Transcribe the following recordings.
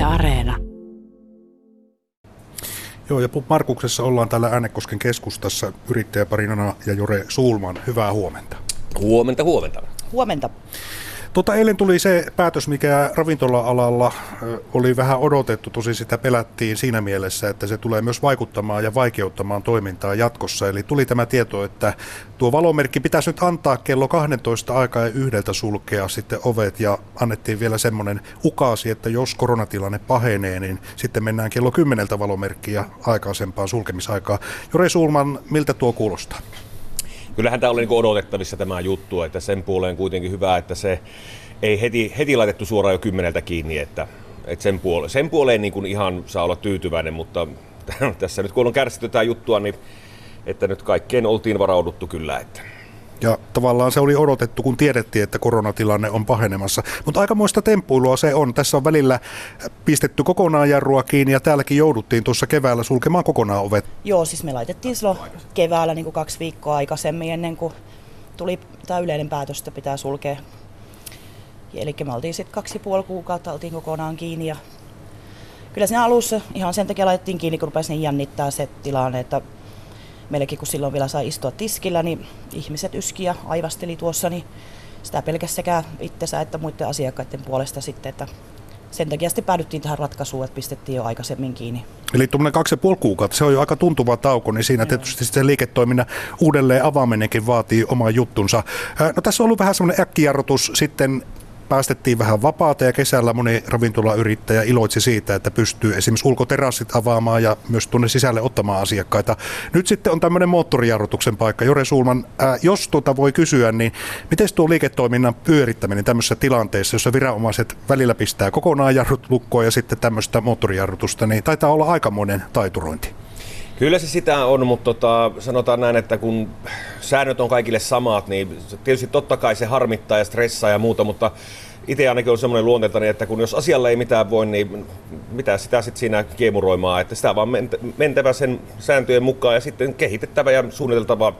Yle Areena. Joo, ja Markuksessa ollaan täällä Äänekosken keskustassa yrittäjäparinana ja Jore Suulman. Hyvää huomenta. Huomenta, huomenta. Huomenta. Tota, eilen tuli se päätös, mikä ravintola-alalla oli vähän odotettu, tosi sitä pelättiin siinä mielessä, että se tulee myös vaikuttamaan ja vaikeuttamaan toimintaa jatkossa. Eli tuli tämä tieto, että tuo valomerkki pitäisi nyt antaa kello 12 aikaa ja yhdeltä sulkea sitten ovet ja annettiin vielä semmoinen ukaasi, että jos koronatilanne pahenee, niin sitten mennään kello 10 valomerkkiä aikaisempaan sulkemisaikaa. Jore Sulman, miltä tuo kuulostaa? Kyllähän tämä oli niin odotettavissa tämä juttu, että sen puoleen kuitenkin hyvä, että se ei heti, heti laitettu suoraan jo kymmeneltä kiinni, että, että sen, puole, sen puoleen niin kuin ihan saa olla tyytyväinen, mutta tässä nyt kun on kärsitty tämä juttua, niin että nyt kaikkeen oltiin varauduttu kyllä. Että. Ja tavallaan se oli odotettu, kun tiedettiin, että koronatilanne on pahenemassa. Mutta aikamoista temppuilua se on. Tässä on välillä pistetty kokonaan jarrua kiinni ja täälläkin jouduttiin tuossa keväällä sulkemaan kokonaan ovet. Joo, siis me laitettiin silloin keväällä niin kuin kaksi viikkoa aikaisemmin ennen kuin tuli tämä yleinen päätös, että pitää sulkea. Eli me oltiin sitten kaksi ja puoli kuukautta oltiin kokonaan kiinni ja kyllä siinä alussa ihan sen takia laitettiin kiinni, kun rupesi niin jännittää se tilanne, että meilläkin kun silloin vielä sai istua tiskillä, niin ihmiset yski ja aivasteli tuossa, niin sitä pelkästään sekä itsensä että muiden asiakkaiden puolesta sitten, että sen takia sitten päädyttiin tähän ratkaisuun, että pistettiin jo aikaisemmin kiinni. Eli tuommoinen kaksi ja puoli kuukautta, se on jo aika tuntuva tauko, niin siinä Joo. tietysti se liiketoiminnan uudelleen avaaminenkin vaatii oman juttunsa. No tässä on ollut vähän semmoinen äkkijarrutus sitten päästettiin vähän vapaata ja kesällä moni ravintolayrittäjä iloitsi siitä, että pystyy esimerkiksi ulkoterassit avaamaan ja myös tuonne sisälle ottamaan asiakkaita. Nyt sitten on tämmöinen moottorijarrutuksen paikka. Jore Sulman, ää, jos tuota voi kysyä, niin miten tuo liiketoiminnan pyörittäminen tämmöisessä tilanteessa, jossa viranomaiset välillä pistää kokonaan jarrut lukkoon ja sitten tämmöistä moottorijarrutusta, niin taitaa olla aikamoinen taiturointi. Kyllä se sitä on, mutta tota, sanotaan näin, että kun säännöt on kaikille samat, niin tietysti totta kai se harmittaa ja stressaa ja muuta, mutta itse ainakin on semmoinen luonteeltani, että kun jos asialle ei mitään voi, niin mitä sitä sitten siinä kiemuroimaa, että sitä vaan mentävä sen sääntöjen mukaan ja sitten kehitettävä ja suunniteltava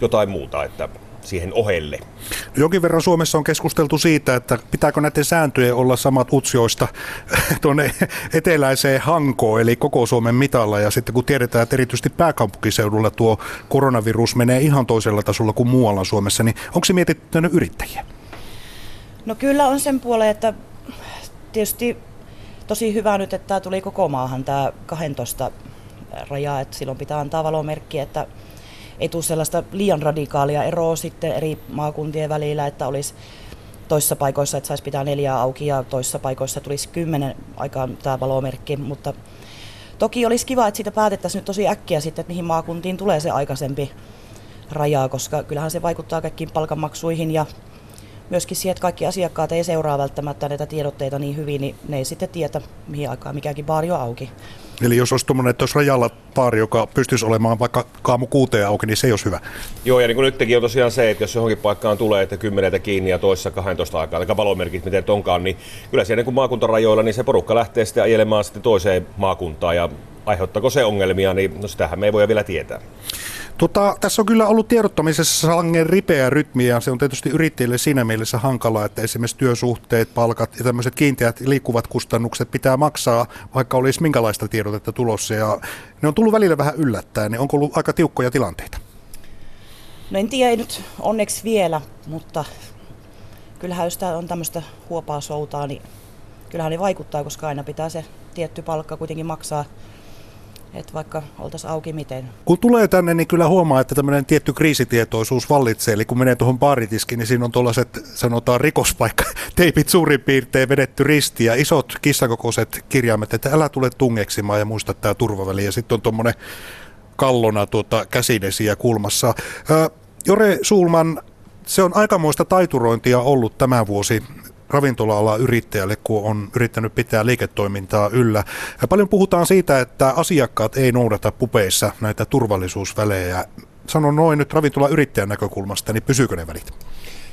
jotain muuta. Että siihen ohelle. Jonkin verran Suomessa on keskusteltu siitä, että pitääkö näiden sääntöjen olla samat utsioista tuonne eteläiseen Hankoon, eli koko Suomen mitalla. Ja sitten kun tiedetään, että erityisesti pääkaupunkiseudulla tuo koronavirus menee ihan toisella tasolla kuin muualla Suomessa, niin onko se mietitty yrittäjiä? No kyllä on sen puoleen, että tietysti tosi hyvä nyt, että tämä tuli koko maahan tämä 12 raja, että silloin pitää antaa valomerkki, että ei tule sellaista liian radikaalia eroa sitten eri maakuntien välillä, että olisi toissa paikoissa, että saisi pitää neljää auki ja toissa paikoissa tulisi kymmenen aikaan tämä valomerkki, mutta toki olisi kiva, että siitä päätettäisiin nyt tosi äkkiä sitten, että mihin maakuntiin tulee se aikaisempi raja, koska kyllähän se vaikuttaa kaikkiin palkanmaksuihin ja myöskin siihen, että kaikki asiakkaat ei seuraa välttämättä näitä tiedotteita niin hyvin, niin ne ei sitten tiedä, mihin aikaan mikäkin baari on auki. Eli jos olisi tuommoinen, että olisi rajalla baari, joka pystyisi olemaan vaikka kaamu kuuteen auki, niin se ei olisi hyvä. Joo, ja niin kuin nytkin on tosiaan se, että jos johonkin paikkaan tulee, että kymmeneltä kiinni ja toissa 12 aikaa, eli valomerkit miten onkaan, niin kyllä siellä niin kuin maakuntarajoilla, niin se porukka lähtee sitten ajelemaan sitten toiseen maakuntaan, ja aiheuttaako se ongelmia, niin no sitähän me ei voi vielä tietää. Tota, tässä on kyllä ollut tiedottamisessa sangen ripeä rytmi ja se on tietysti yrittäjille siinä mielessä hankalaa, että esimerkiksi työsuhteet, palkat ja tämmöiset kiinteät liikkuvat kustannukset pitää maksaa, vaikka olisi minkälaista tiedotetta tulossa ja ne on tullut välillä vähän yllättäen, niin onko ollut aika tiukkoja tilanteita? No en tiedä, ei nyt onneksi vielä, mutta kyllähän jos tämä on tämmöistä huopaa soutaa, niin kyllähän ne vaikuttaa, koska aina pitää se tietty palkka kuitenkin maksaa että vaikka oltaisiin auki miten. Kun tulee tänne, niin kyllä huomaa, että tämmöinen tietty kriisitietoisuus vallitsee. Eli kun menee tuohon baaritiskiin, niin siinä on tuollaiset, sanotaan rikospaikka, teipit suurin piirtein vedetty risti ja isot kissakokoiset kirjaimet, että älä tule tungeksimaan ja muista tämä turvaväli. Ja sitten on tuommoinen kallona tuota käsidesiä kulmassa. Jore Suulman, se on aikamoista taiturointia ollut tämä vuosi ravintola yrittäjälle, kun on yrittänyt pitää liiketoimintaa yllä. Ja paljon puhutaan siitä, että asiakkaat ei noudata pupeissa näitä turvallisuusvälejä. Sanon noin nyt ravintolayrittäjän näkökulmasta, niin pysyykö ne välit?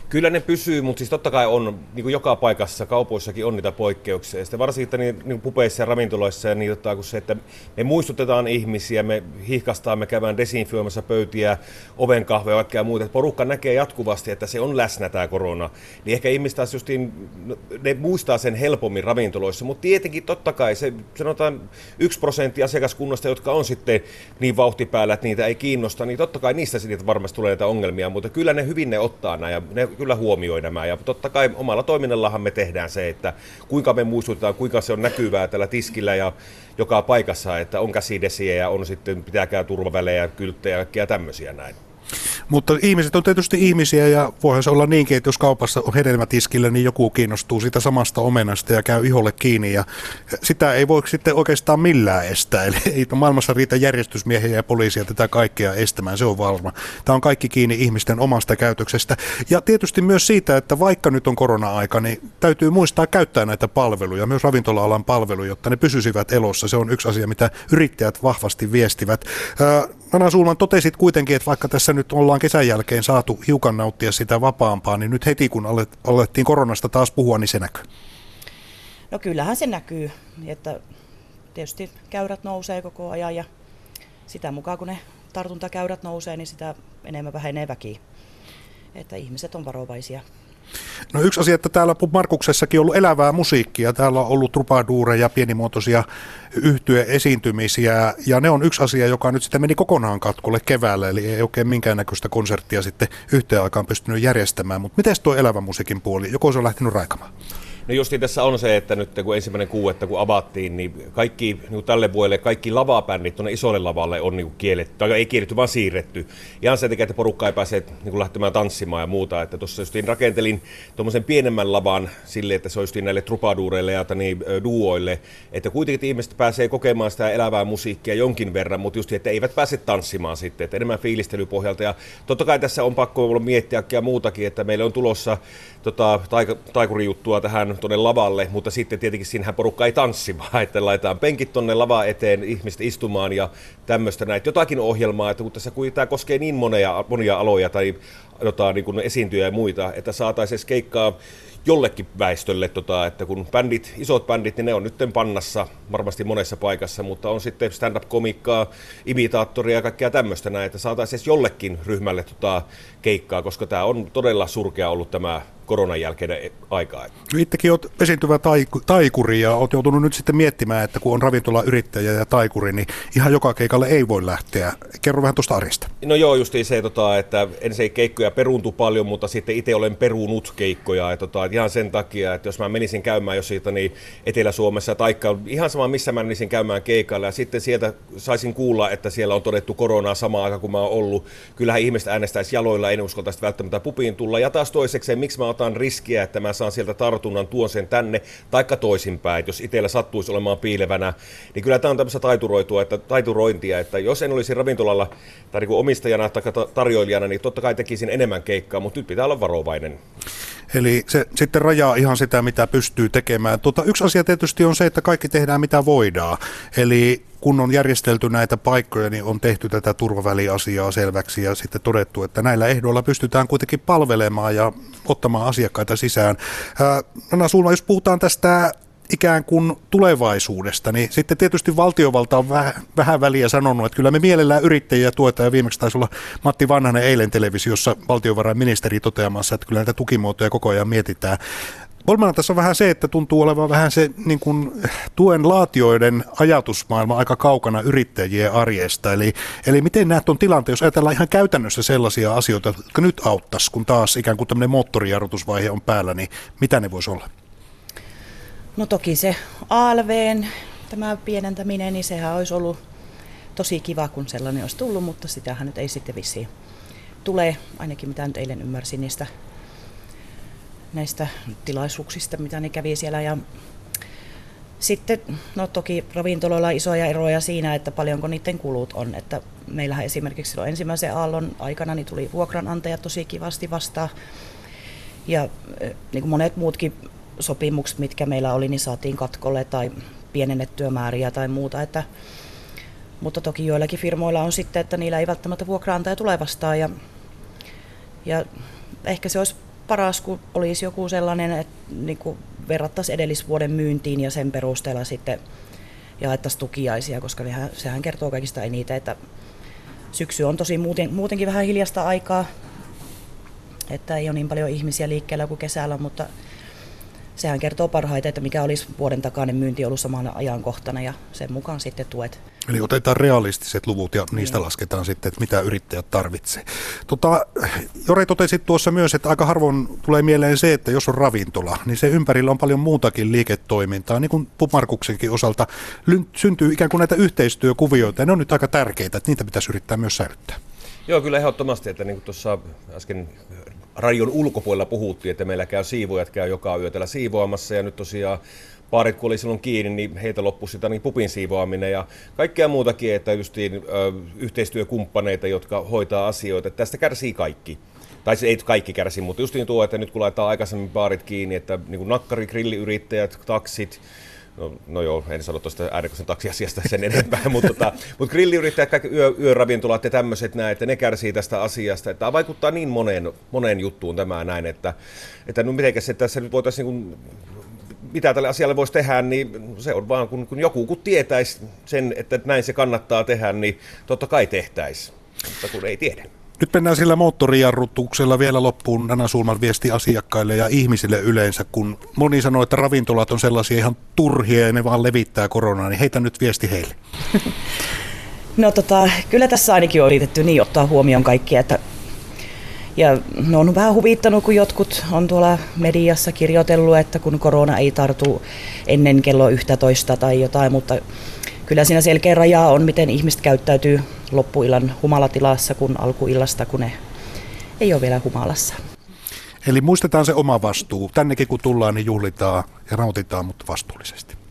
Kyllä ne pysyy, mutta siis totta kai on, niin kuin joka paikassa, kaupoissakin on niitä poikkeuksia. Ja sitten varsinkin niin, niin pupeissa ja ravintoloissa ja niin, kun se, että me muistutetaan ihmisiä, me hihkastaan, me käydään desinfioimassa pöytiä, ovenkahveja ja kaikkea muuta. Että porukka näkee jatkuvasti, että se on läsnä tämä korona. Niin ehkä ihmiset taas justiin, ne muistaa sen helpommin ravintoloissa, mutta tietenkin totta kai se sanotaan yksi prosentti asiakaskunnasta, jotka on sitten niin vauhtipäällä, että niitä ei kiinnosta, niin totta kai niistä sitten varmasti tulee näitä ongelmia, mutta kyllä ne hyvin ne ottaa nämä ja ne kyllä huomioi nämä. Ja totta kai omalla toiminnallahan me tehdään se, että kuinka me muistutetaan, kuinka se on näkyvää tällä tiskillä ja joka paikassa, että on käsidesiä ja on sitten pitääkää turvavälejä, kylttejä ja tämmöisiä näin. Mutta ihmiset on tietysti ihmisiä ja voihan se olla niinkin, että jos kaupassa on hedelmätiskillä, niin joku kiinnostuu siitä samasta omenasta ja käy iholle kiinni ja sitä ei voi sitten oikeastaan millään estää. Eli ei maailmassa riitä järjestysmiehiä ja poliisia tätä kaikkea estämään, se on varma. Tämä on kaikki kiinni ihmisten omasta käytöksestä. Ja tietysti myös siitä, että vaikka nyt on korona-aika, niin täytyy muistaa käyttää näitä palveluja, myös ravintola-alan palveluja, jotta ne pysyisivät elossa. Se on yksi asia, mitä yrittäjät vahvasti viestivät. Nana Sulman totesit kuitenkin, että vaikka tässä nyt ollaan kesän jälkeen saatu hiukan nauttia sitä vapaampaa, niin nyt heti kun alettiin koronasta taas puhua, niin se näkyy. No kyllähän se näkyy, että tietysti käyrät nousee koko ajan ja sitä mukaan kun ne tartuntakäyrät nousee, niin sitä enemmän vähenee väki. Että ihmiset on varovaisia. No yksi asia, että täällä Markuksessakin on ollut elävää musiikkia. Täällä on ollut trupaduureja, pienimuotoisia yhtye-esiintymisiä. Ja ne on yksi asia, joka nyt sitten meni kokonaan katkolle keväällä. Eli ei oikein minkäännäköistä konserttia sitten yhteen aikaan pystynyt järjestämään. Mutta miten tuo elävä musiikin puoli? Joko se on lähtenyt raikamaan? No justi tässä on se, että nyt kun ensimmäinen kuuetta kun avattiin, niin kaikki niin tälle vuodelle kaikki lavabändit tuonne isolle lavalle on niin kielletty, tai ei kielletty, vaan siirretty. Ihan sen takia, että porukka ei pääse niin lähtemään tanssimaan ja muuta. Että tuossa justiin rakentelin tuommoisen pienemmän lavan sille, että se olisi näille trupaduureille ja niin, duoille, että kuitenkin ihmiset pääsee kokemaan sitä elävää musiikkia jonkin verran, mutta just että eivät pääse tanssimaan sitten, että enemmän fiilistelypohjalta. Ja totta kai tässä on pakko olla miettiä muutakin, että meillä on tulossa tota, taik- taikurijuttua tähän tuonne lavalle, mutta sitten tietenkin siinähän porukka ei tanssi, vaan että laitetaan penkit tuonne lava eteen, ihmiset istumaan ja tämmöistä näitä. Jotakin ohjelmaa, että kun tässä kun tämä koskee niin monia, monia aloja tai jota, niin esiintyjä ja muita, että saataisiin keikkaa jollekin väestölle, tota, että kun bändit, isot bändit, niin ne on nyt pannassa varmasti monessa paikassa, mutta on sitten stand-up-komikkaa, imitaattoria ja kaikkea tämmöistä näin, että saataisiin jollekin ryhmälle tota, keikkaa, koska tämä on todella surkea ollut tämä koronan jälkeinen aikaa. Itsekin olet esiintyvä taikuri ja olet joutunut nyt sitten miettimään, että kun on ravintolayrittäjä ja taikuri, niin ihan joka keikalle ei voi lähteä. Kerro vähän tuosta arjesta. No joo, just se, tota, että ensin keikkoja peruuntu paljon, mutta sitten itse olen peruunut keikkoja. Ja, tota, ihan sen takia, että jos mä menisin käymään jos siitä niin Etelä-Suomessa tai ihan sama missä mä menisin käymään keikalla ja sitten sieltä saisin kuulla, että siellä on todettu koronaa samaan aikaan kuin mä oon ollut. Kyllähän ihmiset äänestäisi jaloilla, en uskaltaisi välttämättä pupiin tulla. Ja taas toisekseen, miksi mä otan riskiä, että mä saan sieltä tartunnan, tuon sen tänne, taikka toisinpäin, että jos itsellä sattuisi olemaan piilevänä, niin kyllä tämä on tämmöistä taituroitua, että, taiturointia, että jos en olisi ravintolalla tai niin omistajana tai tarjoilijana, niin totta kai tekisin enemmän keikkaa, mutta nyt pitää olla varovainen. Eli se sitten rajaa ihan sitä, mitä pystyy tekemään. Tuota, yksi asia tietysti on se, että kaikki tehdään mitä voidaan. Eli kun on järjestelty näitä paikkoja, niin on tehty tätä turvaväliasiaa selväksi ja sitten todettu, että näillä ehdoilla pystytään kuitenkin palvelemaan ja ottamaan asiakkaita sisään. Anna Sulma, jos puhutaan tästä ikään kuin tulevaisuudesta, niin sitten tietysti valtiovalta on vähän, vähän väliä sanonut, että kyllä me mielellään yrittäjiä tuetaan, ja viimeksi taisi olla Matti Vanhanen eilen televisiossa valtiovarainministeri toteamassa, että kyllä näitä tukimuotoja koko ajan mietitään. Olmana tässä on vähän se, että tuntuu olevan vähän se niin kuin, tuen laatioiden ajatusmaailma aika kaukana yrittäjien arjesta. Eli, eli miten näet tuon tilanteen, jos ajatellaan ihan käytännössä sellaisia asioita, jotka nyt auttaisi, kun taas ikään kuin tämmöinen moottorijarrutusvaihe on päällä, niin mitä ne voisi olla? No toki se ALVn tämä pienentäminen, niin sehän olisi ollut tosi kiva, kun sellainen olisi tullut, mutta sitähän nyt ei sitten vissiin tule, ainakin mitä nyt eilen ymmärsin niistä näistä tilaisuuksista, mitä ne kävi siellä. Ja sitten, no toki ravintoloilla on isoja eroja siinä, että paljonko niiden kulut on. Että meillähän esimerkiksi silloin ensimmäisen aallon aikana niin tuli vuokranantajat tosi kivasti vastaan. Ja niin kuin monet muutkin sopimukset, mitkä meillä oli, niin saatiin katkolle tai pienennettyä määriä tai muuta. Että, mutta toki joillakin firmoilla on sitten, että niillä ei välttämättä vuokraantaja tule vastaan. Ja, ja ehkä se olisi paras, kun olisi joku sellainen, että niin kuin verrattaisiin edellisvuoden myyntiin ja sen perusteella sitten jaettaisiin tukiaisia, koska sehän kertoo kaikista eniten, että syksy on tosi muuten, muutenkin vähän hiljasta aikaa, että ei ole niin paljon ihmisiä liikkeellä kuin kesällä, mutta sehän kertoo parhaiten, että mikä olisi vuoden takainen myynti ollut samana ajankohtana ja sen mukaan sitten tuet. Eli otetaan realistiset luvut ja niistä niin. lasketaan sitten, että mitä yrittäjät tarvitsee. Tota, Jore totesi tuossa myös, että aika harvoin tulee mieleen se, että jos on ravintola, niin se ympärillä on paljon muutakin liiketoimintaa. Niin kuin Pumarkuksenkin osalta syntyy ikään kuin näitä yhteistyökuvioita ja ne on nyt aika tärkeitä, että niitä pitäisi yrittää myös säilyttää. Joo, kyllä ehdottomasti, että niin kuin tuossa äsken radion ulkopuolella puhuttiin, että meillä käy siivoajat käy joka yö täällä siivoamassa ja nyt tosiaan paarit kun oli silloin kiinni, niin heitä loppui sitä niin pupin siivoaminen ja kaikkea muutakin, että justiin ö, yhteistyökumppaneita, jotka hoitaa asioita. Tästä kärsii kaikki. Tai ei kaikki kärsi, mutta just niin tuo, että nyt kun laitetaan aikaisemmin baarit kiinni, että niin grilliyrittäjät, taksit, No, no joo, en sano tuosta äänekosen taksiasiasta sen enempää, mutta, tota, mutta grilliyrittäjät, kaikki yö, yöravintolat ja tämmöiset näin, että ne kärsii tästä asiasta. Että tämä vaikuttaa niin moneen, moneen juttuun tämä näin, että, että no mitenkäs se tässä nyt voitaisiin niin mitä tälle asialle voisi tehdä, niin se on vaan, kun, kun joku kun tietäisi sen, että näin se kannattaa tehdä, niin totta kai tehtäisi, mutta kun ei tiedä. Nyt mennään sillä moottorijarrutuksella vielä loppuun Nana Sulman viesti asiakkaille ja ihmisille yleensä, kun moni sanoo, että ravintolat on sellaisia ihan turhia ja ne vaan levittää koronaa, niin heitä nyt viesti heille. No tota, kyllä tässä ainakin on yritetty niin ottaa huomioon kaikki, että ja ne on vähän huvittanut, kun jotkut on tuolla mediassa kirjoitellut, että kun korona ei tartu ennen kello 11 tai jotain, mutta kyllä siinä selkeä raja on, miten ihmiset käyttäytyy loppuillan humalatilassa kuin alkuillasta, kun ne ei ole vielä humalassa. Eli muistetaan se oma vastuu. Tännekin kun tullaan, niin juhlitaan ja nautitaan, mutta vastuullisesti.